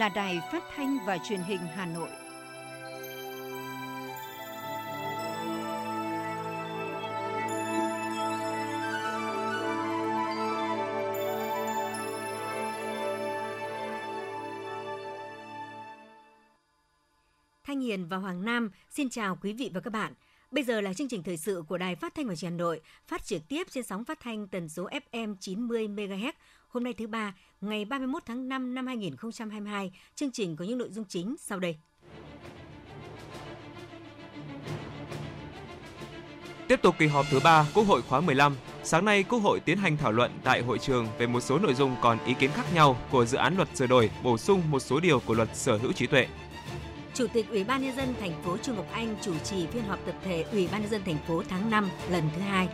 là Đài Phát thanh và Truyền hình Hà Nội. Thanh Hiền và Hoàng Nam xin chào quý vị và các bạn. Bây giờ là chương trình thời sự của Đài Phát thanh và Truyền hình Hà Nội, phát trực tiếp trên sóng phát thanh tần số FM 90 MHz. Hôm nay thứ ba, ngày 31 tháng 5 năm 2022, chương trình có những nội dung chính sau đây. Tiếp tục kỳ họp thứ 3 Quốc hội khóa 15, sáng nay Quốc hội tiến hành thảo luận tại hội trường về một số nội dung còn ý kiến khác nhau của dự án luật sửa đổi, bổ sung một số điều của luật sở hữu trí tuệ. Chủ tịch Ủy ban nhân dân thành phố Trung Ngọc Anh chủ trì phiên họp tập thể Ủy ban nhân dân thành phố tháng 5 lần thứ hai.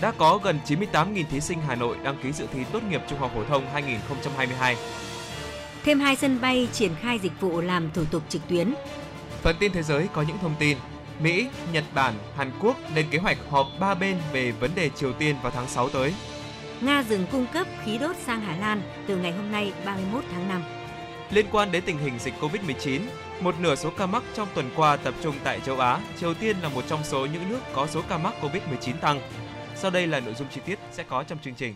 Đã có gần 98.000 thí sinh Hà Nội đăng ký dự thi tốt nghiệp trung học phổ thông 2022. Thêm hai sân bay triển khai dịch vụ làm thủ tục trực tuyến. Phần tin thế giới có những thông tin. Mỹ, Nhật Bản, Hàn Quốc lên kế hoạch họp ba bên về vấn đề Triều Tiên vào tháng 6 tới. Nga dừng cung cấp khí đốt sang Hà Lan từ ngày hôm nay 31 tháng 5. Liên quan đến tình hình dịch COVID-19, một nửa số ca mắc trong tuần qua tập trung tại châu Á. Triều Tiên là một trong số những nước có số ca mắc COVID-19 tăng. Sau đây là nội dung chi tiết sẽ có trong chương trình.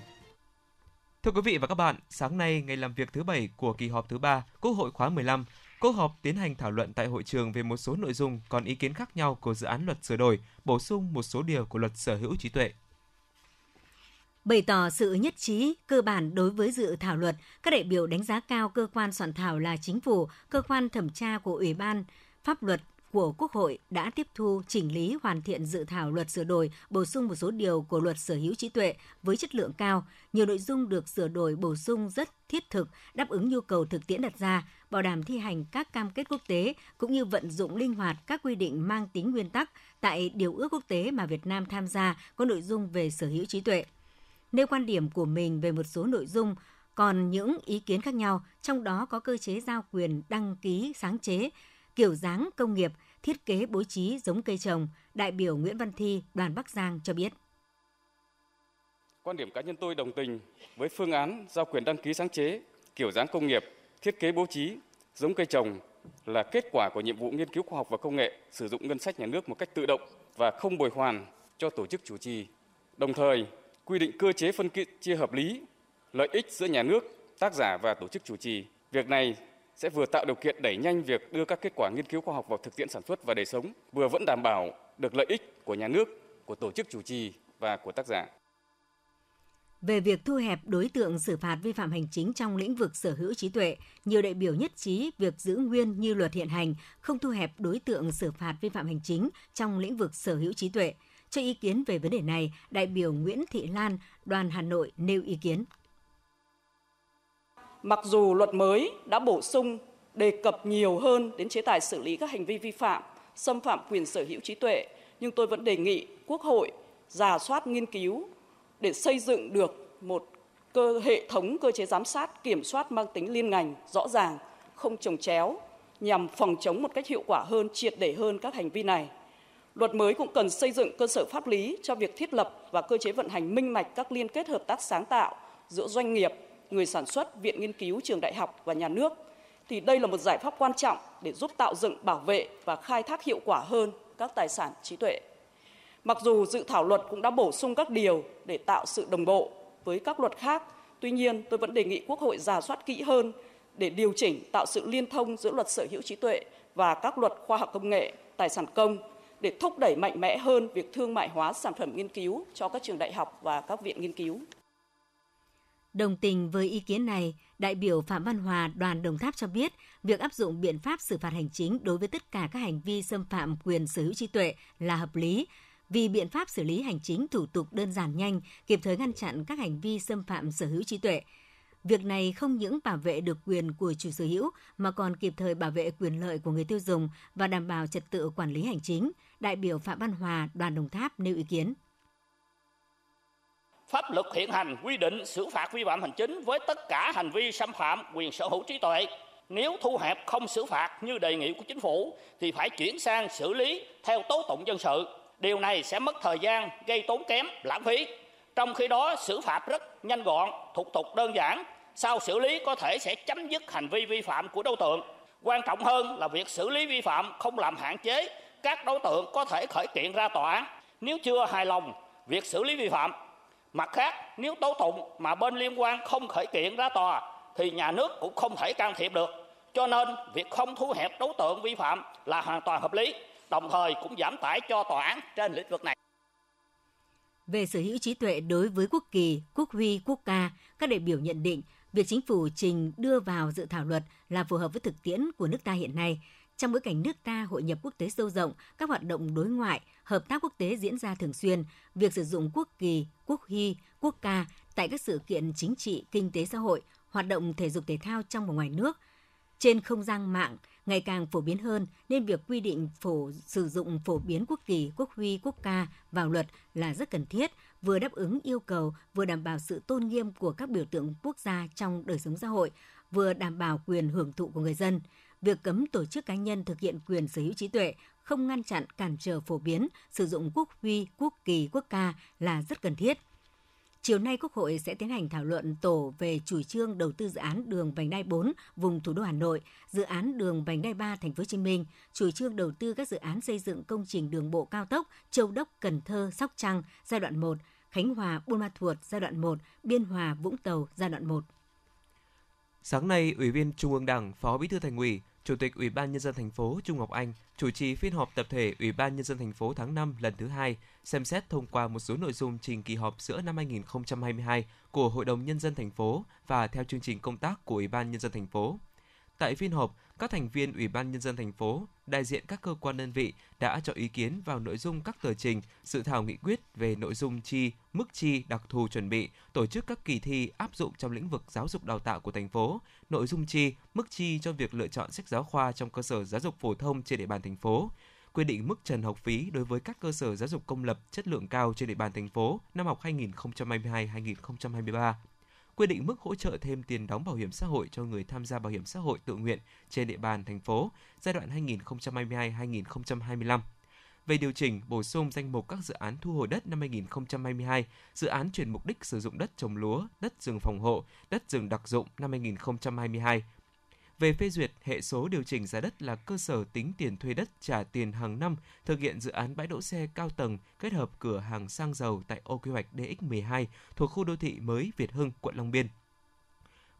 Thưa quý vị và các bạn, sáng nay ngày làm việc thứ bảy của kỳ họp thứ ba Quốc hội khóa 15, Quốc họp tiến hành thảo luận tại hội trường về một số nội dung còn ý kiến khác nhau của dự án luật sửa đổi, bổ sung một số điều của luật sở hữu trí tuệ. Bày tỏ sự nhất trí cơ bản đối với dự thảo luật, các đại biểu đánh giá cao cơ quan soạn thảo là chính phủ, cơ quan thẩm tra của Ủy ban pháp luật của Quốc hội đã tiếp thu, chỉnh lý, hoàn thiện dự thảo luật sửa đổi, bổ sung một số điều của luật sở hữu trí tuệ với chất lượng cao. Nhiều nội dung được sửa đổi bổ sung rất thiết thực, đáp ứng nhu cầu thực tiễn đặt ra, bảo đảm thi hành các cam kết quốc tế cũng như vận dụng linh hoạt các quy định mang tính nguyên tắc tại điều ước quốc tế mà Việt Nam tham gia có nội dung về sở hữu trí tuệ. Nêu quan điểm của mình về một số nội dung còn những ý kiến khác nhau, trong đó có cơ chế giao quyền đăng ký sáng chế, kiểu dáng công nghiệp, thiết kế bố trí giống cây trồng, đại biểu Nguyễn Văn Thi, đoàn Bắc Giang cho biết. Quan điểm cá nhân tôi đồng tình với phương án giao quyền đăng ký sáng chế, kiểu dáng công nghiệp, thiết kế bố trí, giống cây trồng là kết quả của nhiệm vụ nghiên cứu khoa học và công nghệ, sử dụng ngân sách nhà nước một cách tự động và không bồi hoàn cho tổ chức chủ trì. Đồng thời, quy định cơ chế phân chia hợp lý, lợi ích giữa nhà nước, tác giả và tổ chức chủ trì. Việc này sẽ vừa tạo điều kiện đẩy nhanh việc đưa các kết quả nghiên cứu khoa học vào thực tiễn sản xuất và đời sống, vừa vẫn đảm bảo được lợi ích của nhà nước, của tổ chức chủ trì và của tác giả. Về việc thu hẹp đối tượng xử phạt vi phạm hành chính trong lĩnh vực sở hữu trí tuệ, nhiều đại biểu nhất trí việc giữ nguyên như luật hiện hành, không thu hẹp đối tượng xử phạt vi phạm hành chính trong lĩnh vực sở hữu trí tuệ. Cho ý kiến về vấn đề này, đại biểu Nguyễn Thị Lan, đoàn Hà Nội nêu ý kiến. Mặc dù luật mới đã bổ sung đề cập nhiều hơn đến chế tài xử lý các hành vi vi phạm, xâm phạm quyền sở hữu trí tuệ, nhưng tôi vẫn đề nghị Quốc hội giả soát nghiên cứu để xây dựng được một cơ hệ thống cơ chế giám sát kiểm soát mang tính liên ngành rõ ràng, không trồng chéo nhằm phòng chống một cách hiệu quả hơn, triệt để hơn các hành vi này. Luật mới cũng cần xây dựng cơ sở pháp lý cho việc thiết lập và cơ chế vận hành minh mạch các liên kết hợp tác sáng tạo giữa doanh nghiệp, người sản xuất, viện nghiên cứu, trường đại học và nhà nước. Thì đây là một giải pháp quan trọng để giúp tạo dựng, bảo vệ và khai thác hiệu quả hơn các tài sản trí tuệ. Mặc dù dự thảo luật cũng đã bổ sung các điều để tạo sự đồng bộ với các luật khác, tuy nhiên tôi vẫn đề nghị Quốc hội giả soát kỹ hơn để điều chỉnh tạo sự liên thông giữa luật sở hữu trí tuệ và các luật khoa học công nghệ, tài sản công để thúc đẩy mạnh mẽ hơn việc thương mại hóa sản phẩm nghiên cứu cho các trường đại học và các viện nghiên cứu. Đồng tình với ý kiến này, đại biểu Phạm Văn Hòa, đoàn Đồng Tháp cho biết, việc áp dụng biện pháp xử phạt hành chính đối với tất cả các hành vi xâm phạm quyền sở hữu trí tuệ là hợp lý, vì biện pháp xử lý hành chính thủ tục đơn giản nhanh, kịp thời ngăn chặn các hành vi xâm phạm sở hữu trí tuệ. Việc này không những bảo vệ được quyền của chủ sở hữu mà còn kịp thời bảo vệ quyền lợi của người tiêu dùng và đảm bảo trật tự quản lý hành chính. Đại biểu Phạm Văn Hòa, đoàn Đồng Tháp nêu ý kiến. Pháp luật hiện hành quy định xử phạt vi phạm hành chính với tất cả hành vi xâm phạm quyền sở hữu trí tuệ. Nếu thu hẹp không xử phạt như đề nghị của chính phủ thì phải chuyển sang xử lý theo tố tụng dân sự. Điều này sẽ mất thời gian, gây tốn kém, lãng phí. Trong khi đó xử phạt rất nhanh gọn, thủ tục đơn giản, sau xử lý có thể sẽ chấm dứt hành vi vi phạm của đối tượng. Quan trọng hơn là việc xử lý vi phạm không làm hạn chế các đối tượng có thể khởi kiện ra tòa án nếu chưa hài lòng việc xử lý vi phạm. Mặt khác, nếu tố tụng mà bên liên quan không khởi kiện ra tòa thì nhà nước cũng không thể can thiệp được. Cho nên, việc không thu hẹp đối tượng vi phạm là hoàn toàn hợp lý, đồng thời cũng giảm tải cho tòa án trên lĩnh vực này. Về sở hữu trí tuệ đối với quốc kỳ, quốc huy, quốc ca, các đại biểu nhận định việc chính phủ trình đưa vào dự thảo luật là phù hợp với thực tiễn của nước ta hiện nay. Trong bối cảnh nước ta hội nhập quốc tế sâu rộng, các hoạt động đối ngoại, hợp tác quốc tế diễn ra thường xuyên, việc sử dụng quốc kỳ, quốc huy, quốc ca tại các sự kiện chính trị, kinh tế xã hội, hoạt động thể dục thể thao trong và ngoài nước, trên không gian mạng ngày càng phổ biến hơn nên việc quy định phổ sử dụng phổ biến quốc kỳ, quốc huy, quốc ca vào luật là rất cần thiết, vừa đáp ứng yêu cầu, vừa đảm bảo sự tôn nghiêm của các biểu tượng quốc gia trong đời sống xã hội, vừa đảm bảo quyền hưởng thụ của người dân. Việc cấm tổ chức cá nhân thực hiện quyền sở hữu trí tuệ không ngăn chặn cản trở phổ biến sử dụng quốc huy, quốc kỳ, quốc ca là rất cần thiết. Chiều nay Quốc hội sẽ tiến hành thảo luận tổ về chủ trương đầu tư dự án đường vành đai 4 vùng thủ đô Hà Nội, dự án đường vành đai 3 thành phố Hồ Chí Minh, chủ trương đầu tư các dự án xây dựng công trình đường bộ cao tốc Châu Đốc Cần Thơ Sóc Trăng giai đoạn 1, Khánh Hòa Buôn Ma Thuột giai đoạn 1, Biên Hòa Vũng Tàu giai đoạn 1. Sáng nay, Ủy viên Trung ương Đảng, Phó Bí thư Thành ủy, Chủ tịch Ủy ban nhân dân thành phố Trung Ngọc Anh chủ trì phiên họp tập thể Ủy ban nhân dân thành phố tháng 5 lần thứ hai, xem xét thông qua một số nội dung trình kỳ họp giữa năm 2022 của Hội đồng nhân dân thành phố và theo chương trình công tác của Ủy ban nhân dân thành phố. Tại phiên họp, các thành viên Ủy ban nhân dân thành phố, đại diện các cơ quan đơn vị đã cho ý kiến vào nội dung các tờ trình, dự thảo nghị quyết về nội dung chi, mức chi đặc thù chuẩn bị, tổ chức các kỳ thi áp dụng trong lĩnh vực giáo dục đào tạo của thành phố, nội dung chi, mức chi cho việc lựa chọn sách giáo khoa trong cơ sở giáo dục phổ thông trên địa bàn thành phố, quy định mức trần học phí đối với các cơ sở giáo dục công lập chất lượng cao trên địa bàn thành phố năm học 2022-2023 quy định mức hỗ trợ thêm tiền đóng bảo hiểm xã hội cho người tham gia bảo hiểm xã hội tự nguyện trên địa bàn thành phố giai đoạn 2022-2025 về điều chỉnh bổ sung danh mục các dự án thu hồi đất năm 2022, dự án chuyển mục đích sử dụng đất trồng lúa, đất rừng phòng hộ, đất rừng đặc dụng năm 2022 về phê duyệt hệ số điều chỉnh giá đất là cơ sở tính tiền thuê đất trả tiền hàng năm thực hiện dự án bãi đỗ xe cao tầng kết hợp cửa hàng xăng dầu tại ô quy hoạch DX12 thuộc khu đô thị mới Việt Hưng, quận Long Biên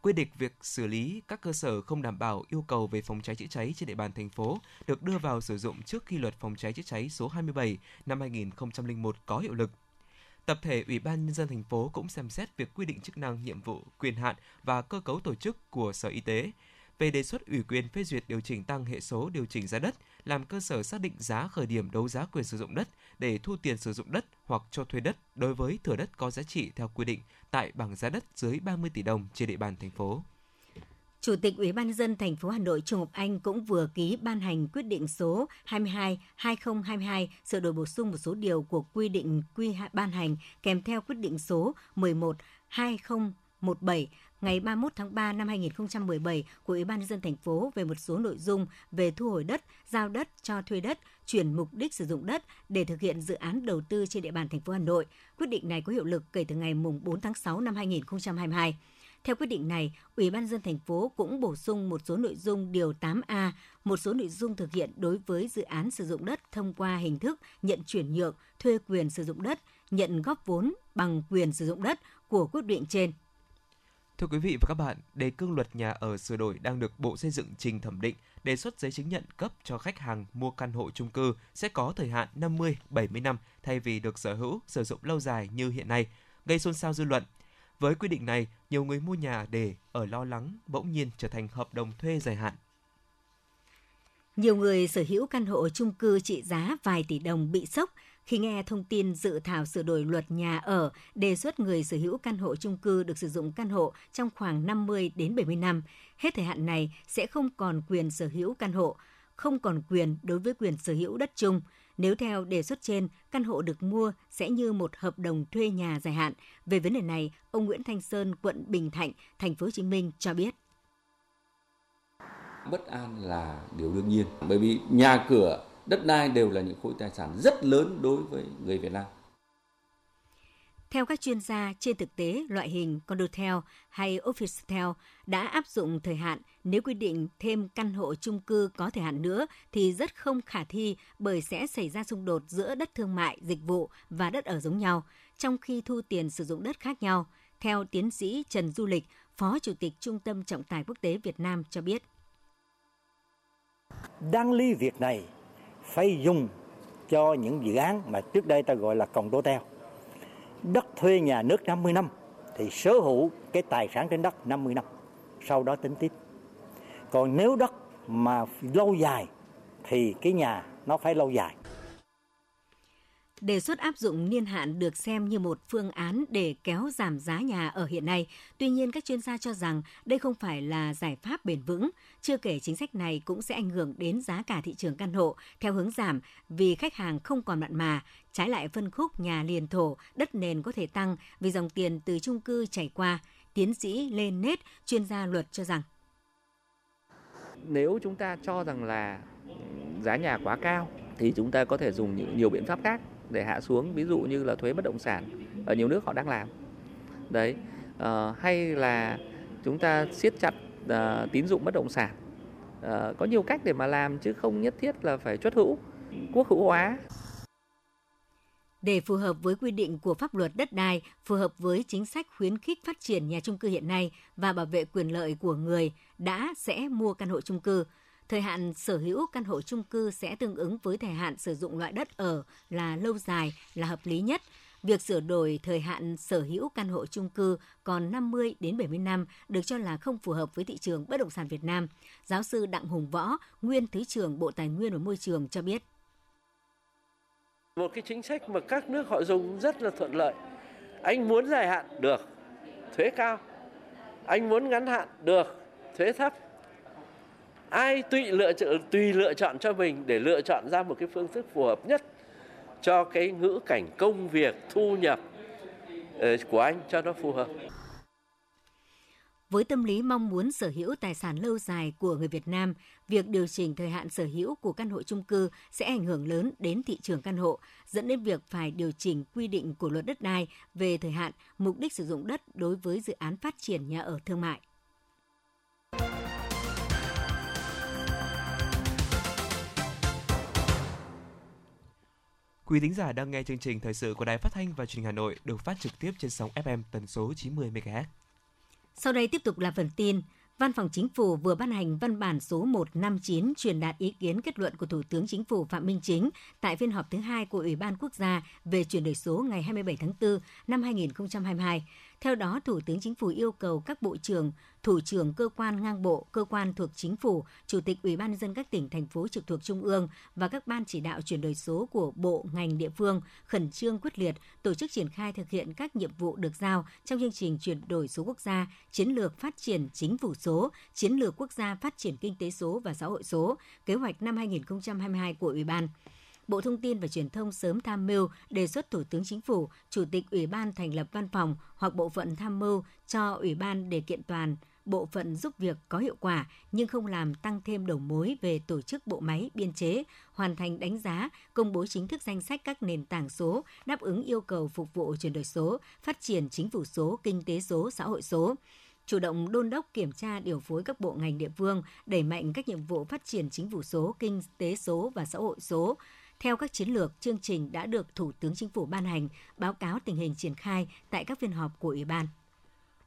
quy định việc xử lý các cơ sở không đảm bảo yêu cầu về phòng cháy chữa cháy trên địa bàn thành phố được đưa vào sử dụng trước khi luật phòng cháy chữa cháy số 27 năm 2001 có hiệu lực. Tập thể Ủy ban nhân dân thành phố cũng xem xét việc quy định chức năng, nhiệm vụ, quyền hạn và cơ cấu tổ chức của Sở Y tế, về đề xuất ủy quyền phê duyệt điều chỉnh tăng hệ số điều chỉnh giá đất, làm cơ sở xác định giá khởi điểm đấu giá quyền sử dụng đất để thu tiền sử dụng đất hoặc cho thuê đất đối với thửa đất có giá trị theo quy định tại bảng giá đất dưới 30 tỷ đồng trên địa bàn thành phố. Chủ tịch Ủy ban nhân dân thành phố Hà Nội Trung Ngọc Anh cũng vừa ký ban hành quyết định số 22/2022 sửa đổi bổ sung một số điều của quy định quy ban hành kèm theo quyết định số 11/2017 ngày 31 tháng 3 năm 2017 của Ủy ban nhân dân thành phố về một số nội dung về thu hồi đất, giao đất, cho thuê đất, chuyển mục đích sử dụng đất để thực hiện dự án đầu tư trên địa bàn thành phố Hà Nội. Quyết định này có hiệu lực kể từ ngày mùng 4 tháng 6 năm 2022. Theo quyết định này, Ủy ban dân thành phố cũng bổ sung một số nội dung điều 8A, một số nội dung thực hiện đối với dự án sử dụng đất thông qua hình thức nhận chuyển nhượng, thuê quyền sử dụng đất, nhận góp vốn bằng quyền sử dụng đất của quyết định trên Thưa quý vị và các bạn, đề cương luật nhà ở sửa đổi đang được Bộ Xây dựng trình thẩm định, đề xuất giấy chứng nhận cấp cho khách hàng mua căn hộ chung cư sẽ có thời hạn 50, 70 năm thay vì được sở hữu, sử dụng lâu dài như hiện nay, gây xôn xao dư luận. Với quy định này, nhiều người mua nhà để ở lo lắng bỗng nhiên trở thành hợp đồng thuê dài hạn. Nhiều người sở hữu căn hộ chung cư trị giá vài tỷ đồng bị sốc khi nghe thông tin dự thảo sửa đổi luật nhà ở đề xuất người sở hữu căn hộ chung cư được sử dụng căn hộ trong khoảng 50 đến 70 năm, hết thời hạn này sẽ không còn quyền sở hữu căn hộ, không còn quyền đối với quyền sở hữu đất chung. Nếu theo đề xuất trên, căn hộ được mua sẽ như một hợp đồng thuê nhà dài hạn. Về vấn đề này, ông Nguyễn Thanh Sơn, quận Bình Thạnh, thành phố Hồ Chí Minh cho biết bất an là điều đương nhiên bởi vì nhà cửa đất đai đều là những khối tài sản rất lớn đối với người Việt Nam. Theo các chuyên gia, trên thực tế, loại hình condotel hay officetel đã áp dụng thời hạn. Nếu quy định thêm căn hộ chung cư có thời hạn nữa thì rất không khả thi bởi sẽ xảy ra xung đột giữa đất thương mại, dịch vụ và đất ở giống nhau, trong khi thu tiền sử dụng đất khác nhau. Theo tiến sĩ Trần Du Lịch, Phó Chủ tịch Trung tâm Trọng tài Quốc tế Việt Nam cho biết. Đáng lý việc này phải dùng cho những dự án mà trước đây ta gọi là còng đô teo. Đất thuê nhà nước 50 năm thì sở hữu cái tài sản trên đất 50 năm, sau đó tính tiếp. Còn nếu đất mà lâu dài thì cái nhà nó phải lâu dài. Đề xuất áp dụng niên hạn được xem như một phương án để kéo giảm giá nhà ở hiện nay. Tuy nhiên, các chuyên gia cho rằng đây không phải là giải pháp bền vững. Chưa kể chính sách này cũng sẽ ảnh hưởng đến giá cả thị trường căn hộ theo hướng giảm vì khách hàng không còn mặn mà. Trái lại phân khúc nhà liền thổ, đất nền có thể tăng vì dòng tiền từ chung cư chảy qua. Tiến sĩ Lê Nết, chuyên gia luật cho rằng nếu chúng ta cho rằng là giá nhà quá cao thì chúng ta có thể dùng những nhiều biện pháp khác để hạ xuống ví dụ như là thuế bất động sản ở nhiều nước họ đang làm. Đấy uh, hay là chúng ta siết chặt uh, tín dụng bất động sản. Uh, có nhiều cách để mà làm chứ không nhất thiết là phải xuất hữu quốc hữu hóa. Để phù hợp với quy định của pháp luật đất đai, phù hợp với chính sách khuyến khích phát triển nhà trung cư hiện nay và bảo vệ quyền lợi của người đã sẽ mua căn hộ trung cư, Thời hạn sở hữu căn hộ chung cư sẽ tương ứng với thời hạn sử dụng loại đất ở là lâu dài là hợp lý nhất. Việc sửa đổi thời hạn sở hữu căn hộ chung cư còn 50 đến 70 năm được cho là không phù hợp với thị trường bất động sản Việt Nam. Giáo sư Đặng Hùng Võ, nguyên Thứ trưởng Bộ Tài nguyên và Môi trường cho biết. Một cái chính sách mà các nước họ dùng rất là thuận lợi. Anh muốn dài hạn được, thuế cao. Anh muốn ngắn hạn được, thuế thấp ai tùy lựa chọn tùy lựa chọn cho mình để lựa chọn ra một cái phương thức phù hợp nhất cho cái ngữ cảnh công việc thu nhập ờ, của anh cho nó phù hợp. Với tâm lý mong muốn sở hữu tài sản lâu dài của người Việt Nam, việc điều chỉnh thời hạn sở hữu của căn hộ chung cư sẽ ảnh hưởng lớn đến thị trường căn hộ, dẫn đến việc phải điều chỉnh quy định của luật đất đai về thời hạn, mục đích sử dụng đất đối với dự án phát triển nhà ở thương mại. Quý thính giả đang nghe chương trình thời sự của Đài Phát thanh và Truyền hình Hà Nội được phát trực tiếp trên sóng FM tần số 90 MHz. Sau đây tiếp tục là phần tin. Văn phòng Chính phủ vừa ban hành văn bản số 159 truyền đạt ý kiến kết luận của Thủ tướng Chính phủ Phạm Minh Chính tại phiên họp thứ hai của Ủy ban Quốc gia về chuyển đổi số ngày 27 tháng 4 năm 2022. Theo đó, Thủ tướng Chính phủ yêu cầu các bộ trưởng, thủ trưởng cơ quan ngang bộ, cơ quan thuộc chính phủ, chủ tịch Ủy ban dân các tỉnh thành phố trực thuộc trung ương và các ban chỉ đạo chuyển đổi số của bộ ngành địa phương khẩn trương quyết liệt tổ chức triển khai thực hiện các nhiệm vụ được giao trong chương trình chuyển đổi số quốc gia, chiến lược phát triển chính phủ số, chiến lược quốc gia phát triển kinh tế số và xã hội số, kế hoạch năm 2022 của Ủy ban. Bộ Thông tin và Truyền thông sớm tham mưu đề xuất Thủ tướng Chính phủ, Chủ tịch Ủy ban thành lập văn phòng hoặc bộ phận tham mưu cho Ủy ban để kiện toàn. Bộ phận giúp việc có hiệu quả nhưng không làm tăng thêm đầu mối về tổ chức bộ máy, biên chế, hoàn thành đánh giá, công bố chính thức danh sách các nền tảng số đáp ứng yêu cầu phục vụ chuyển đổi số, phát triển chính phủ số, kinh tế số, xã hội số. Chủ động đôn đốc kiểm tra điều phối các bộ ngành địa phương, đẩy mạnh các nhiệm vụ phát triển chính phủ số, kinh tế số và xã hội số, theo các chiến lược, chương trình đã được Thủ tướng Chính phủ ban hành, báo cáo tình hình triển khai tại các phiên họp của Ủy ban.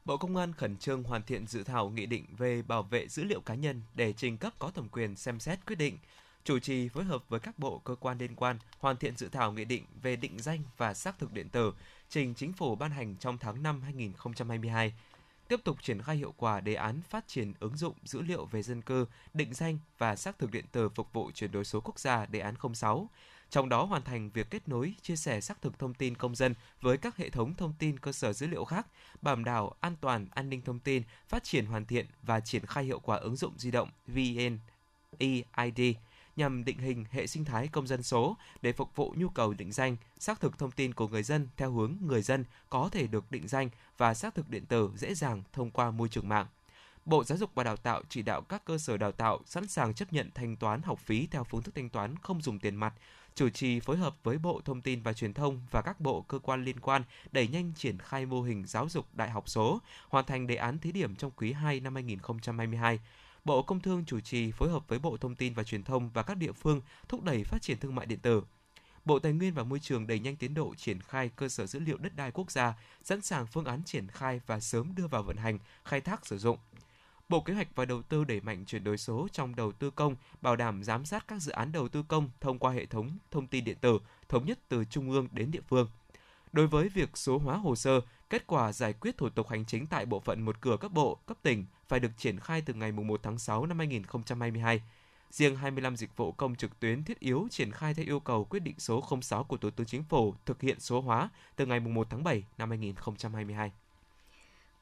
Bộ Công an khẩn trương hoàn thiện dự thảo nghị định về bảo vệ dữ liệu cá nhân để trình cấp có thẩm quyền xem xét quyết định. Chủ trì phối hợp với các bộ cơ quan liên quan hoàn thiện dự thảo nghị định về định danh và xác thực điện tử, trình chính phủ ban hành trong tháng 5 2022 tiếp tục triển khai hiệu quả đề án phát triển ứng dụng dữ liệu về dân cư, định danh và xác thực điện tử phục vụ chuyển đổi số quốc gia đề án 06. Trong đó hoàn thành việc kết nối, chia sẻ xác thực thông tin công dân với các hệ thống thông tin cơ sở dữ liệu khác, bảo đảm an toàn, an ninh thông tin, phát triển hoàn thiện và triển khai hiệu quả ứng dụng di động VN EID nhằm định hình hệ sinh thái công dân số để phục vụ nhu cầu định danh, xác thực thông tin của người dân theo hướng người dân có thể được định danh và xác thực điện tử dễ dàng thông qua môi trường mạng. Bộ Giáo dục và Đào tạo chỉ đạo các cơ sở đào tạo sẵn sàng chấp nhận thanh toán học phí theo phương thức thanh toán không dùng tiền mặt chủ trì phối hợp với Bộ Thông tin và Truyền thông và các bộ cơ quan liên quan đẩy nhanh triển khai mô hình giáo dục đại học số, hoàn thành đề án thí điểm trong quý 2 năm 2022. Bộ Công Thương chủ trì phối hợp với Bộ Thông tin và Truyền thông và các địa phương thúc đẩy phát triển thương mại điện tử. Bộ Tài nguyên và Môi trường đẩy nhanh tiến độ triển khai cơ sở dữ liệu đất đai quốc gia, sẵn sàng phương án triển khai và sớm đưa vào vận hành, khai thác sử dụng. Bộ Kế hoạch và Đầu tư đẩy mạnh chuyển đổi số trong đầu tư công, bảo đảm giám sát các dự án đầu tư công thông qua hệ thống thông tin điện tử, thống nhất từ trung ương đến địa phương. Đối với việc số hóa hồ sơ, kết quả giải quyết thủ tục hành chính tại bộ phận một cửa cấp bộ, cấp tỉnh phải được triển khai từ ngày 1 tháng 6 năm 2022. Riêng 25 dịch vụ công trực tuyến thiết yếu triển khai theo yêu cầu quyết định số 06 của Thủ tướng Chính phủ thực hiện số hóa từ ngày 1 tháng 7 năm 2022.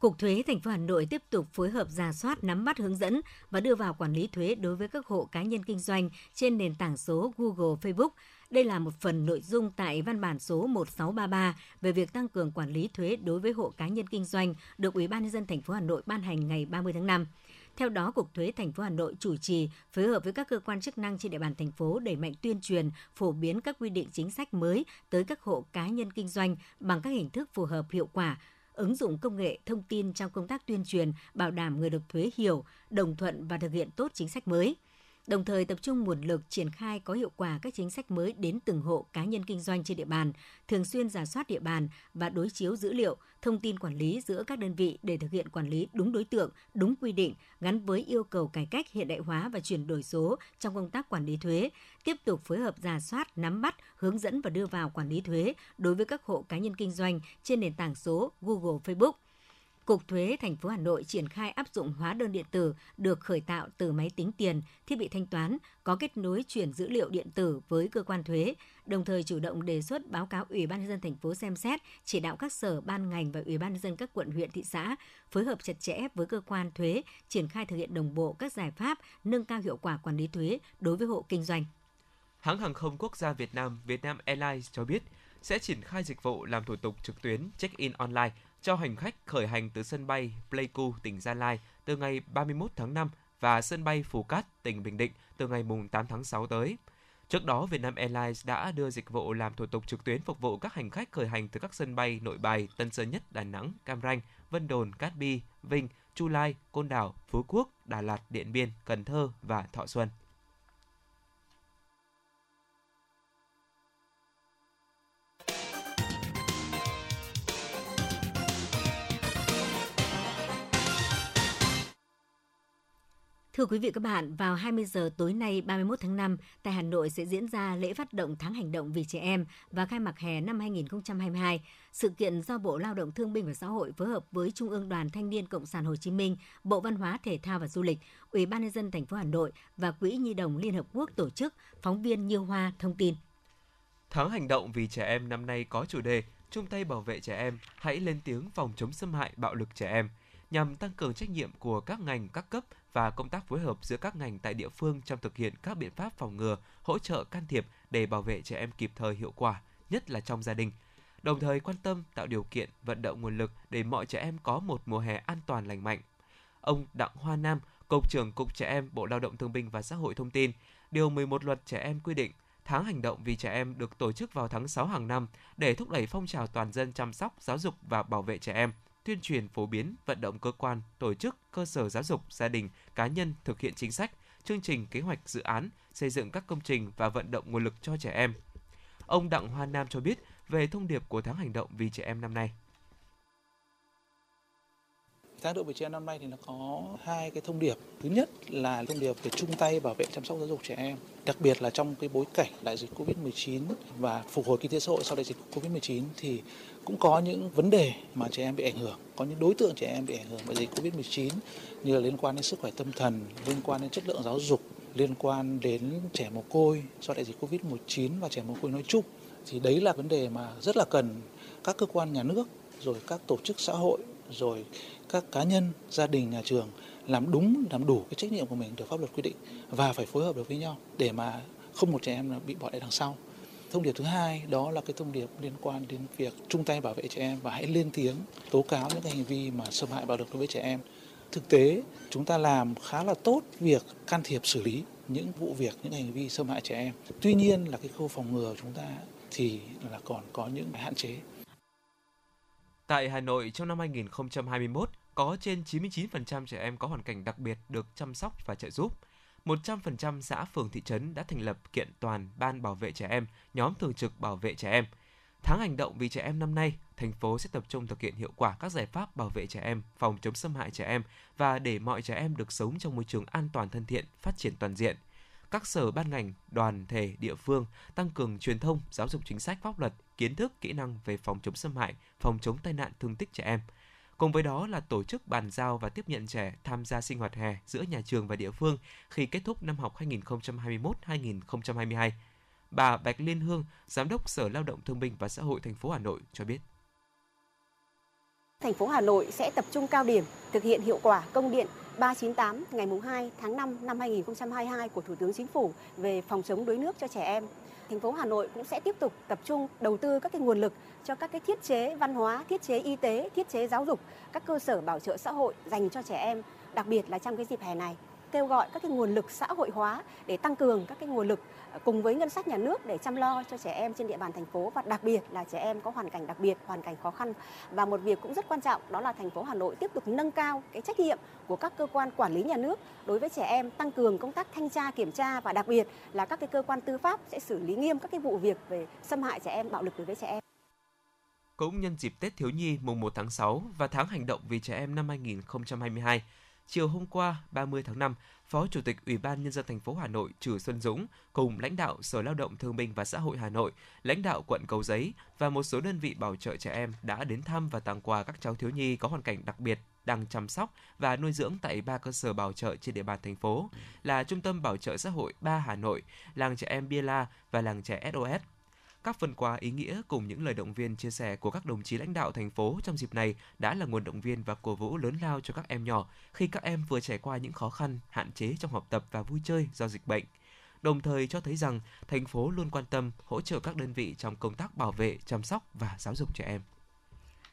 Cục Thuế thành phố Hà Nội tiếp tục phối hợp giả soát, nắm bắt hướng dẫn và đưa vào quản lý thuế đối với các hộ cá nhân kinh doanh trên nền tảng số Google, Facebook. Đây là một phần nội dung tại văn bản số 1633 về việc tăng cường quản lý thuế đối với hộ cá nhân kinh doanh được Ủy ban nhân dân thành phố Hà Nội ban hành ngày 30 tháng 5. Theo đó, Cục Thuế thành phố Hà Nội chủ trì phối hợp với các cơ quan chức năng trên địa bàn thành phố đẩy mạnh tuyên truyền, phổ biến các quy định chính sách mới tới các hộ cá nhân kinh doanh bằng các hình thức phù hợp hiệu quả, ứng dụng công nghệ thông tin trong công tác tuyên truyền, bảo đảm người nộp thuế hiểu, đồng thuận và thực hiện tốt chính sách mới đồng thời tập trung nguồn lực triển khai có hiệu quả các chính sách mới đến từng hộ cá nhân kinh doanh trên địa bàn, thường xuyên giả soát địa bàn và đối chiếu dữ liệu, thông tin quản lý giữa các đơn vị để thực hiện quản lý đúng đối tượng, đúng quy định, gắn với yêu cầu cải cách hiện đại hóa và chuyển đổi số trong công tác quản lý thuế, tiếp tục phối hợp giả soát, nắm bắt, hướng dẫn và đưa vào quản lý thuế đối với các hộ cá nhân kinh doanh trên nền tảng số Google, Facebook – Cục Thuế thành phố Hà Nội triển khai áp dụng hóa đơn điện tử được khởi tạo từ máy tính tiền, thiết bị thanh toán có kết nối chuyển dữ liệu điện tử với cơ quan thuế, đồng thời chủ động đề xuất báo cáo Ủy ban nhân dân thành phố xem xét, chỉ đạo các sở ban ngành và Ủy ban nhân dân các quận huyện thị xã phối hợp chặt chẽ với cơ quan thuế triển khai thực hiện đồng bộ các giải pháp nâng cao hiệu quả quản lý thuế đối với hộ kinh doanh. Hãng hàng không quốc gia Việt Nam Vietnam Airlines cho biết sẽ triển khai dịch vụ làm thủ tục trực tuyến check-in online cho hành khách khởi hành từ sân bay Pleiku, tỉnh Gia Lai từ ngày 31 tháng 5 và sân bay Phú Cát, tỉnh Bình Định từ ngày 8 tháng 6 tới. Trước đó, Vietnam Airlines đã đưa dịch vụ làm thủ tục trực tuyến phục vụ các hành khách khởi hành từ các sân bay Nội Bài, Tân Sơn Nhất, Đà Nẵng, Cam Ranh, Vân Đồn, Cát Bi, Vinh, Chu Lai, Côn Đảo, Phú Quốc, Đà Lạt, Điện Biên, Cần Thơ và Thọ Xuân. Thưa quý vị các bạn, vào 20 giờ tối nay 31 tháng 5, tại Hà Nội sẽ diễn ra lễ phát động tháng hành động vì trẻ em và khai mạc hè năm 2022. Sự kiện do Bộ Lao động Thương binh và Xã hội phối hợp với Trung ương Đoàn Thanh niên Cộng sản Hồ Chí Minh, Bộ Văn hóa Thể thao và Du lịch, Ủy ban nhân dân thành phố Hà Nội và Quỹ Nhi đồng Liên hợp quốc tổ chức, phóng viên Nhiêu Hoa thông tin. Tháng hành động vì trẻ em năm nay có chủ đề chung tay bảo vệ trẻ em, hãy lên tiếng phòng chống xâm hại bạo lực trẻ em nhằm tăng cường trách nhiệm của các ngành các cấp và công tác phối hợp giữa các ngành tại địa phương trong thực hiện các biện pháp phòng ngừa, hỗ trợ can thiệp để bảo vệ trẻ em kịp thời hiệu quả, nhất là trong gia đình. Đồng thời quan tâm tạo điều kiện vận động nguồn lực để mọi trẻ em có một mùa hè an toàn lành mạnh. Ông Đặng Hoa Nam, Cục trưởng Cục Trẻ Em Bộ Lao động Thương binh và Xã hội thông tin, Điều 11 luật trẻ em quy định Tháng hành động vì trẻ em được tổ chức vào tháng 6 hàng năm để thúc đẩy phong trào toàn dân chăm sóc, giáo dục và bảo vệ trẻ em – tuyên truyền phổ biến, vận động cơ quan, tổ chức, cơ sở giáo dục, gia đình, cá nhân thực hiện chính sách, chương trình, kế hoạch, dự án, xây dựng các công trình và vận động nguồn lực cho trẻ em. Ông Đặng Hoa Nam cho biết về thông điệp của tháng hành động vì trẻ em năm nay. Tháng độ về trẻ em năm nay thì nó có hai cái thông điệp. Thứ nhất là thông điệp về chung tay bảo vệ chăm sóc giáo dục trẻ em. Đặc biệt là trong cái bối cảnh đại dịch Covid-19 và phục hồi kinh tế xã hội sau đại dịch Covid-19 thì cũng có những vấn đề mà trẻ em bị ảnh hưởng, có những đối tượng trẻ em bị ảnh hưởng bởi dịch Covid-19 như là liên quan đến sức khỏe tâm thần, liên quan đến chất lượng giáo dục, liên quan đến trẻ mồ côi do đại dịch Covid-19 và trẻ mồ côi nói chung. Thì đấy là vấn đề mà rất là cần các cơ quan nhà nước, rồi các tổ chức xã hội, rồi các cá nhân, gia đình, nhà trường làm đúng, làm đủ cái trách nhiệm của mình được pháp luật quy định và phải phối hợp được với nhau để mà không một trẻ em bị bỏ lại đằng sau. Thông điệp thứ hai đó là cái thông điệp liên quan đến việc chung tay bảo vệ trẻ em và hãy lên tiếng tố cáo những cái hành vi mà xâm hại bạo lực đối với trẻ em. Thực tế chúng ta làm khá là tốt việc can thiệp xử lý những vụ việc, những hành vi xâm hại trẻ em. Tuy nhiên là cái khâu phòng ngừa của chúng ta thì là còn có những hạn chế. Tại Hà Nội trong năm 2021, có trên 99% trẻ em có hoàn cảnh đặc biệt được chăm sóc và trợ giúp. 100% xã phường thị trấn đã thành lập kiện toàn ban bảo vệ trẻ em, nhóm thường trực bảo vệ trẻ em. Tháng hành động vì trẻ em năm nay, thành phố sẽ tập trung thực hiện hiệu quả các giải pháp bảo vệ trẻ em, phòng chống xâm hại trẻ em và để mọi trẻ em được sống trong môi trường an toàn thân thiện, phát triển toàn diện. Các sở ban ngành, đoàn thể, địa phương tăng cường truyền thông, giáo dục chính sách pháp luật, kiến thức, kỹ năng về phòng chống xâm hại, phòng chống tai nạn thương tích trẻ em – Cùng với đó là tổ chức bàn giao và tiếp nhận trẻ tham gia sinh hoạt hè giữa nhà trường và địa phương khi kết thúc năm học 2021-2022. Bà Bạch Liên Hương, Giám đốc Sở Lao động Thương binh và Xã hội thành phố Hà Nội cho biết. Thành phố Hà Nội sẽ tập trung cao điểm thực hiện hiệu quả công điện 398 ngày 2 tháng 5 năm 2022 của Thủ tướng Chính phủ về phòng chống đuối nước cho trẻ em. Thành phố Hà Nội cũng sẽ tiếp tục tập trung đầu tư các cái nguồn lực cho các cái thiết chế văn hóa, thiết chế y tế, thiết chế giáo dục, các cơ sở bảo trợ xã hội dành cho trẻ em, đặc biệt là trong cái dịp hè này kêu gọi các cái nguồn lực xã hội hóa để tăng cường các cái nguồn lực à, cùng với ngân sách nhà nước để chăm lo cho trẻ em trên địa bàn thành phố và đặc biệt là trẻ em có hoàn cảnh đặc biệt, hoàn cảnh khó khăn. Và một việc cũng rất quan trọng đó là thành phố Hà Nội tiếp tục nâng cao cái trách nhiệm của các cơ quan quản lý nhà nước đối với trẻ em, tăng cường công tác thanh tra, kiểm tra và đặc biệt là các cái cơ quan tư pháp sẽ xử lý nghiêm các cái vụ việc về xâm hại trẻ em, bạo lực đối với trẻ em. Cũng nhân dịp Tết Thiếu Nhi mùng 1 tháng 6 và tháng hành động vì trẻ em năm 2022, chiều hôm qua 30 tháng 5, Phó Chủ tịch Ủy ban Nhân dân thành phố Hà Nội Trử Xuân Dũng cùng lãnh đạo Sở Lao động Thương binh và Xã hội Hà Nội, lãnh đạo quận Cầu Giấy và một số đơn vị bảo trợ trẻ em đã đến thăm và tặng quà các cháu thiếu nhi có hoàn cảnh đặc biệt đang chăm sóc và nuôi dưỡng tại ba cơ sở bảo trợ trên địa bàn thành phố là Trung tâm Bảo trợ Xã hội 3 Hà Nội, Làng Trẻ Em Bia La và Làng Trẻ SOS các phần quà ý nghĩa cùng những lời động viên chia sẻ của các đồng chí lãnh đạo thành phố trong dịp này đã là nguồn động viên và cổ vũ lớn lao cho các em nhỏ khi các em vừa trải qua những khó khăn, hạn chế trong học tập và vui chơi do dịch bệnh. Đồng thời cho thấy rằng thành phố luôn quan tâm hỗ trợ các đơn vị trong công tác bảo vệ, chăm sóc và giáo dục trẻ em.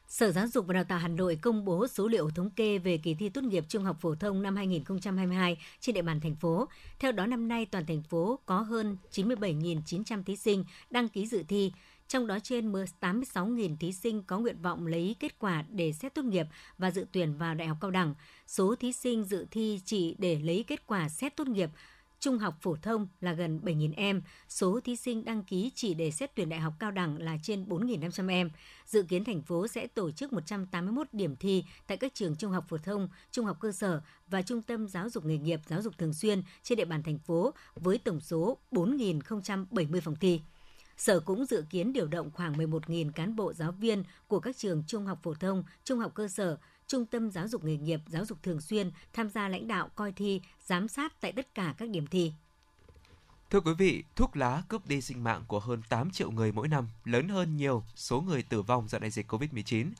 Sở Giáo dục và Đào tạo Hà Nội công bố số liệu thống kê về kỳ thi tốt nghiệp trung học phổ thông năm 2022 trên địa bàn thành phố. Theo đó năm nay toàn thành phố có hơn 97.900 thí sinh đăng ký dự thi, trong đó trên 86.000 thí sinh có nguyện vọng lấy kết quả để xét tốt nghiệp và dự tuyển vào đại học cao đẳng. Số thí sinh dự thi chỉ để lấy kết quả xét tốt nghiệp trung học phổ thông là gần 7.000 em, số thí sinh đăng ký chỉ để xét tuyển đại học cao đẳng là trên 4.500 em. Dự kiến thành phố sẽ tổ chức 181 điểm thi tại các trường trung học phổ thông, trung học cơ sở và trung tâm giáo dục nghề nghiệp, giáo dục thường xuyên trên địa bàn thành phố với tổng số 4.070 phòng thi. Sở cũng dự kiến điều động khoảng 11.000 cán bộ giáo viên của các trường trung học phổ thông, trung học cơ sở, Trung tâm Giáo dục nghề nghiệp, giáo dục thường xuyên tham gia lãnh đạo coi thi, giám sát tại tất cả các điểm thi. Thưa quý vị, thuốc lá cướp đi sinh mạng của hơn 8 triệu người mỗi năm, lớn hơn nhiều số người tử vong do đại dịch COVID-19.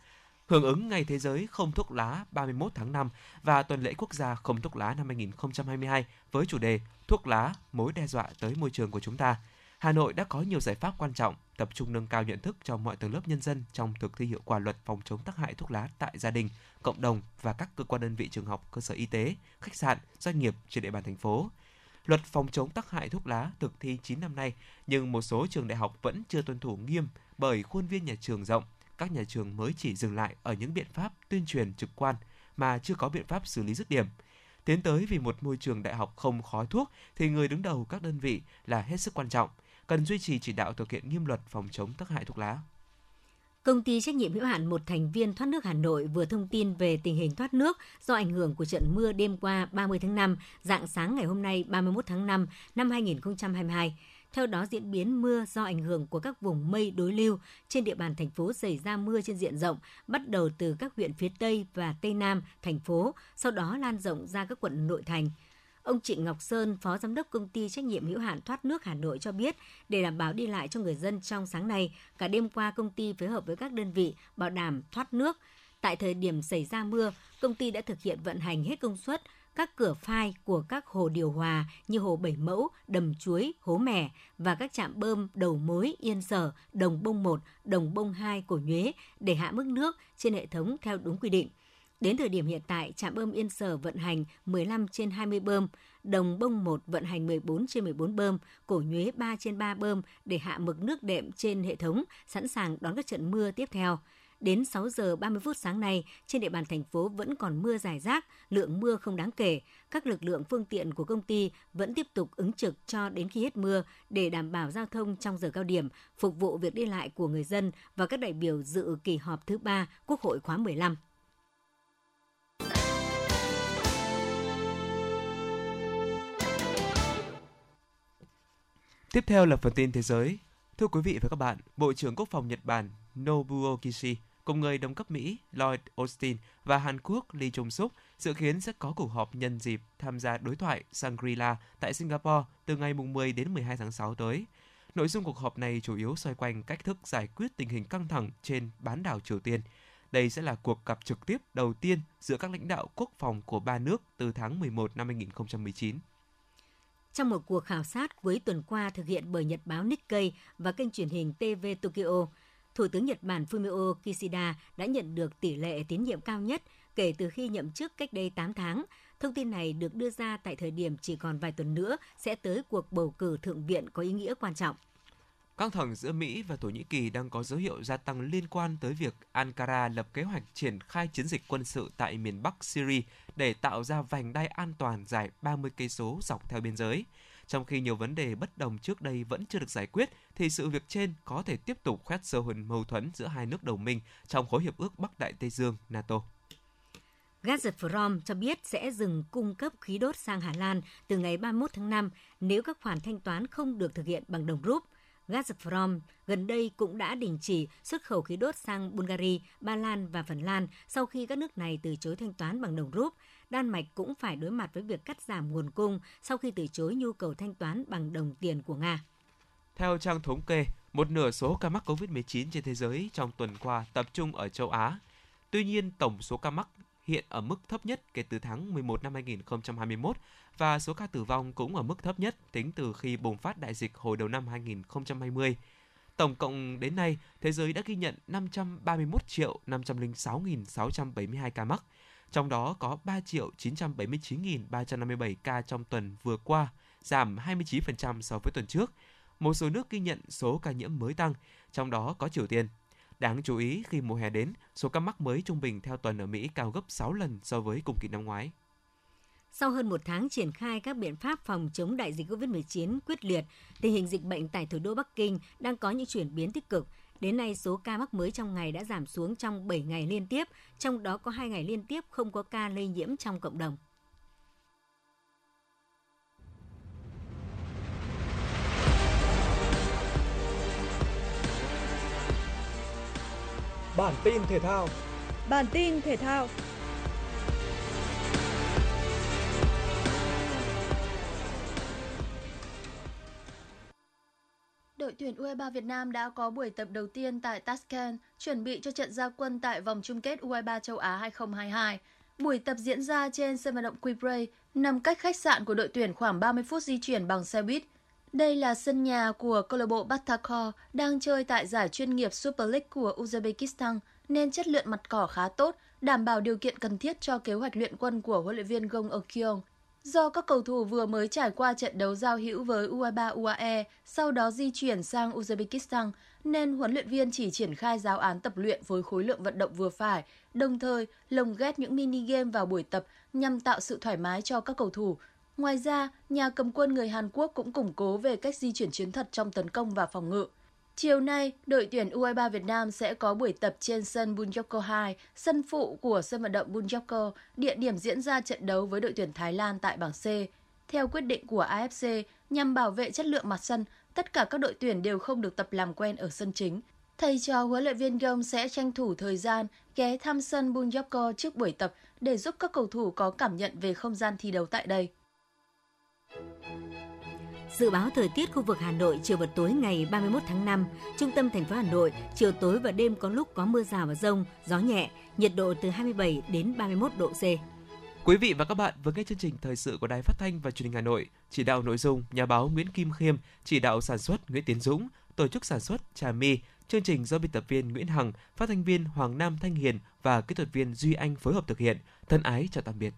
Hưởng ứng Ngày Thế giới không thuốc lá 31 tháng 5 và tuần lễ quốc gia không thuốc lá năm 2022 với chủ đề Thuốc lá, mối đe dọa tới môi trường của chúng ta – Hà Nội đã có nhiều giải pháp quan trọng tập trung nâng cao nhận thức cho mọi tầng lớp nhân dân trong thực thi hiệu quả luật phòng chống tác hại thuốc lá tại gia đình, cộng đồng và các cơ quan đơn vị trường học, cơ sở y tế, khách sạn, doanh nghiệp trên địa bàn thành phố. Luật phòng chống tác hại thuốc lá thực thi 9 năm nay, nhưng một số trường đại học vẫn chưa tuân thủ nghiêm bởi khuôn viên nhà trường rộng, các nhà trường mới chỉ dừng lại ở những biện pháp tuyên truyền trực quan mà chưa có biện pháp xử lý dứt điểm – Tiến tới vì một môi trường đại học không khói thuốc thì người đứng đầu các đơn vị là hết sức quan trọng, cần duy trì chỉ đạo thực hiện nghiêm luật phòng chống tác hại thuốc lá. Công ty trách nhiệm hữu hạn một thành viên thoát nước Hà Nội vừa thông tin về tình hình thoát nước do ảnh hưởng của trận mưa đêm qua 30 tháng 5, dạng sáng ngày hôm nay 31 tháng 5 năm 2022. Theo đó, diễn biến mưa do ảnh hưởng của các vùng mây đối lưu trên địa bàn thành phố xảy ra mưa trên diện rộng, bắt đầu từ các huyện phía Tây và Tây Nam thành phố, sau đó lan rộng ra các quận nội thành. Ông Trịnh Ngọc Sơn, Phó Giám đốc Công ty Trách nhiệm hữu hạn Thoát nước Hà Nội cho biết, để đảm bảo đi lại cho người dân trong sáng nay, cả đêm qua công ty phối hợp với các đơn vị bảo đảm thoát nước. Tại thời điểm xảy ra mưa, công ty đã thực hiện vận hành hết công suất, các cửa phai của các hồ điều hòa như hồ Bảy Mẫu, Đầm Chuối, Hố Mẻ và các trạm bơm đầu mối Yên Sở, Đồng Bông 1, Đồng Bông 2 của Nhuế để hạ mức nước trên hệ thống theo đúng quy định. Đến thời điểm hiện tại, trạm bơm Yên Sở vận hành 15 trên 20 bơm, Đồng Bông 1 vận hành 14 trên 14 bơm, Cổ Nhuế 3 trên 3 bơm để hạ mực nước đệm trên hệ thống, sẵn sàng đón các trận mưa tiếp theo. Đến 6 giờ 30 phút sáng nay, trên địa bàn thành phố vẫn còn mưa dài rác, lượng mưa không đáng kể. Các lực lượng phương tiện của công ty vẫn tiếp tục ứng trực cho đến khi hết mưa để đảm bảo giao thông trong giờ cao điểm, phục vụ việc đi lại của người dân và các đại biểu dự kỳ họp thứ ba Quốc hội khóa 15. Tiếp theo là phần tin thế giới. Thưa quý vị và các bạn, Bộ trưởng Quốc phòng Nhật Bản Nobuo Kishi cùng người đồng cấp Mỹ Lloyd Austin và Hàn Quốc Lee Jong Suk dự kiến sẽ có cuộc họp nhân dịp tham gia đối thoại Shangri-La tại Singapore từ ngày 10 đến 12 tháng 6 tới. Nội dung cuộc họp này chủ yếu xoay quanh cách thức giải quyết tình hình căng thẳng trên bán đảo Triều Tiên. Đây sẽ là cuộc gặp trực tiếp đầu tiên giữa các lãnh đạo quốc phòng của ba nước từ tháng 11 năm 2019. Trong một cuộc khảo sát cuối tuần qua thực hiện bởi Nhật báo Nikkei và kênh truyền hình TV Tokyo, Thủ tướng Nhật Bản Fumio Kishida đã nhận được tỷ lệ tín nhiệm cao nhất kể từ khi nhậm chức cách đây 8 tháng. Thông tin này được đưa ra tại thời điểm chỉ còn vài tuần nữa sẽ tới cuộc bầu cử thượng viện có ý nghĩa quan trọng. Căng thẳng giữa Mỹ và Thổ Nhĩ Kỳ đang có dấu hiệu gia tăng liên quan tới việc Ankara lập kế hoạch triển khai chiến dịch quân sự tại miền Bắc Syria để tạo ra vành đai an toàn dài 30 cây số dọc theo biên giới. Trong khi nhiều vấn đề bất đồng trước đây vẫn chưa được giải quyết, thì sự việc trên có thể tiếp tục khoét sâu hơn mâu thuẫn giữa hai nước đồng minh trong khối hiệp ước Bắc Đại Tây Dương NATO. Gazprom cho biết sẽ dừng cung cấp khí đốt sang Hà Lan từ ngày 31 tháng 5 nếu các khoản thanh toán không được thực hiện bằng đồng rúp. Gazprom gần đây cũng đã đình chỉ xuất khẩu khí đốt sang Bulgaria, Ba Lan và Phần Lan sau khi các nước này từ chối thanh toán bằng đồng rúp. Đan Mạch cũng phải đối mặt với việc cắt giảm nguồn cung sau khi từ chối nhu cầu thanh toán bằng đồng tiền của Nga. Theo trang thống kê, một nửa số ca mắc COVID-19 trên thế giới trong tuần qua tập trung ở châu Á. Tuy nhiên, tổng số ca mắc hiện ở mức thấp nhất kể từ tháng 11 năm 2021 và số ca tử vong cũng ở mức thấp nhất tính từ khi bùng phát đại dịch hồi đầu năm 2020. Tổng cộng đến nay, thế giới đã ghi nhận 531 triệu 506.672 ca mắc, trong đó có 3 triệu 979.357 ca trong tuần vừa qua, giảm 29% so với tuần trước. Một số nước ghi nhận số ca nhiễm mới tăng, trong đó có Triều Tiên. Đáng chú ý khi mùa hè đến, số ca mắc mới trung bình theo tuần ở Mỹ cao gấp 6 lần so với cùng kỳ năm ngoái. Sau hơn một tháng triển khai các biện pháp phòng chống đại dịch COVID-19 quyết liệt, tình hình dịch bệnh tại thủ đô Bắc Kinh đang có những chuyển biến tích cực. Đến nay, số ca mắc mới trong ngày đã giảm xuống trong 7 ngày liên tiếp, trong đó có 2 ngày liên tiếp không có ca lây nhiễm trong cộng đồng. Bản tin thể thao Bản tin thể thao Đội tuyển U23 Việt Nam đã có buổi tập đầu tiên tại Tashkent, chuẩn bị cho trận gia quân tại vòng chung kết U23 châu Á 2022. Buổi tập diễn ra trên sân vận động Quibrey, nằm cách khách sạn của đội tuyển khoảng 30 phút di chuyển bằng xe buýt. Đây là sân nhà của câu lạc bộ Batakor đang chơi tại giải chuyên nghiệp Super League của Uzbekistan nên chất lượng mặt cỏ khá tốt, đảm bảo điều kiện cần thiết cho kế hoạch luyện quân của huấn luyện viên Gong Okyong. Do các cầu thủ vừa mới trải qua trận đấu giao hữu với U23 UAE, sau đó di chuyển sang Uzbekistan, nên huấn luyện viên chỉ triển khai giáo án tập luyện với khối lượng vận động vừa phải, đồng thời lồng ghép những mini game vào buổi tập nhằm tạo sự thoải mái cho các cầu thủ. Ngoài ra, nhà cầm quân người Hàn Quốc cũng củng cố về cách di chuyển chiến thuật trong tấn công và phòng ngự. Chiều nay, đội tuyển U23 Việt Nam sẽ có buổi tập trên sân Bunyoko 2, sân phụ của sân vận động Bunyoko, địa điểm diễn ra trận đấu với đội tuyển Thái Lan tại bảng C. Theo quyết định của AFC, nhằm bảo vệ chất lượng mặt sân, tất cả các đội tuyển đều không được tập làm quen ở sân chính. Thầy trò huấn luyện viên Gong sẽ tranh thủ thời gian ghé thăm sân Bunyoko trước buổi tập để giúp các cầu thủ có cảm nhận về không gian thi đấu tại đây. Dự báo thời tiết khu vực Hà Nội chiều và tối ngày 31 tháng 5, trung tâm thành phố Hà Nội, chiều tối và đêm có lúc có mưa rào và rông, gió nhẹ, nhiệt độ từ 27 đến 31 độ C. Quý vị và các bạn vừa nghe chương trình thời sự của Đài Phát thanh và Truyền hình Hà Nội, chỉ đạo nội dung nhà báo Nguyễn Kim Khiêm, chỉ đạo sản xuất Nguyễn Tiến Dũng, tổ chức sản xuất Trà My. Chương trình do biên tập viên Nguyễn Hằng, phát thanh viên Hoàng Nam Thanh Hiền và kỹ thuật viên Duy Anh phối hợp thực hiện. Thân ái chào tạm biệt.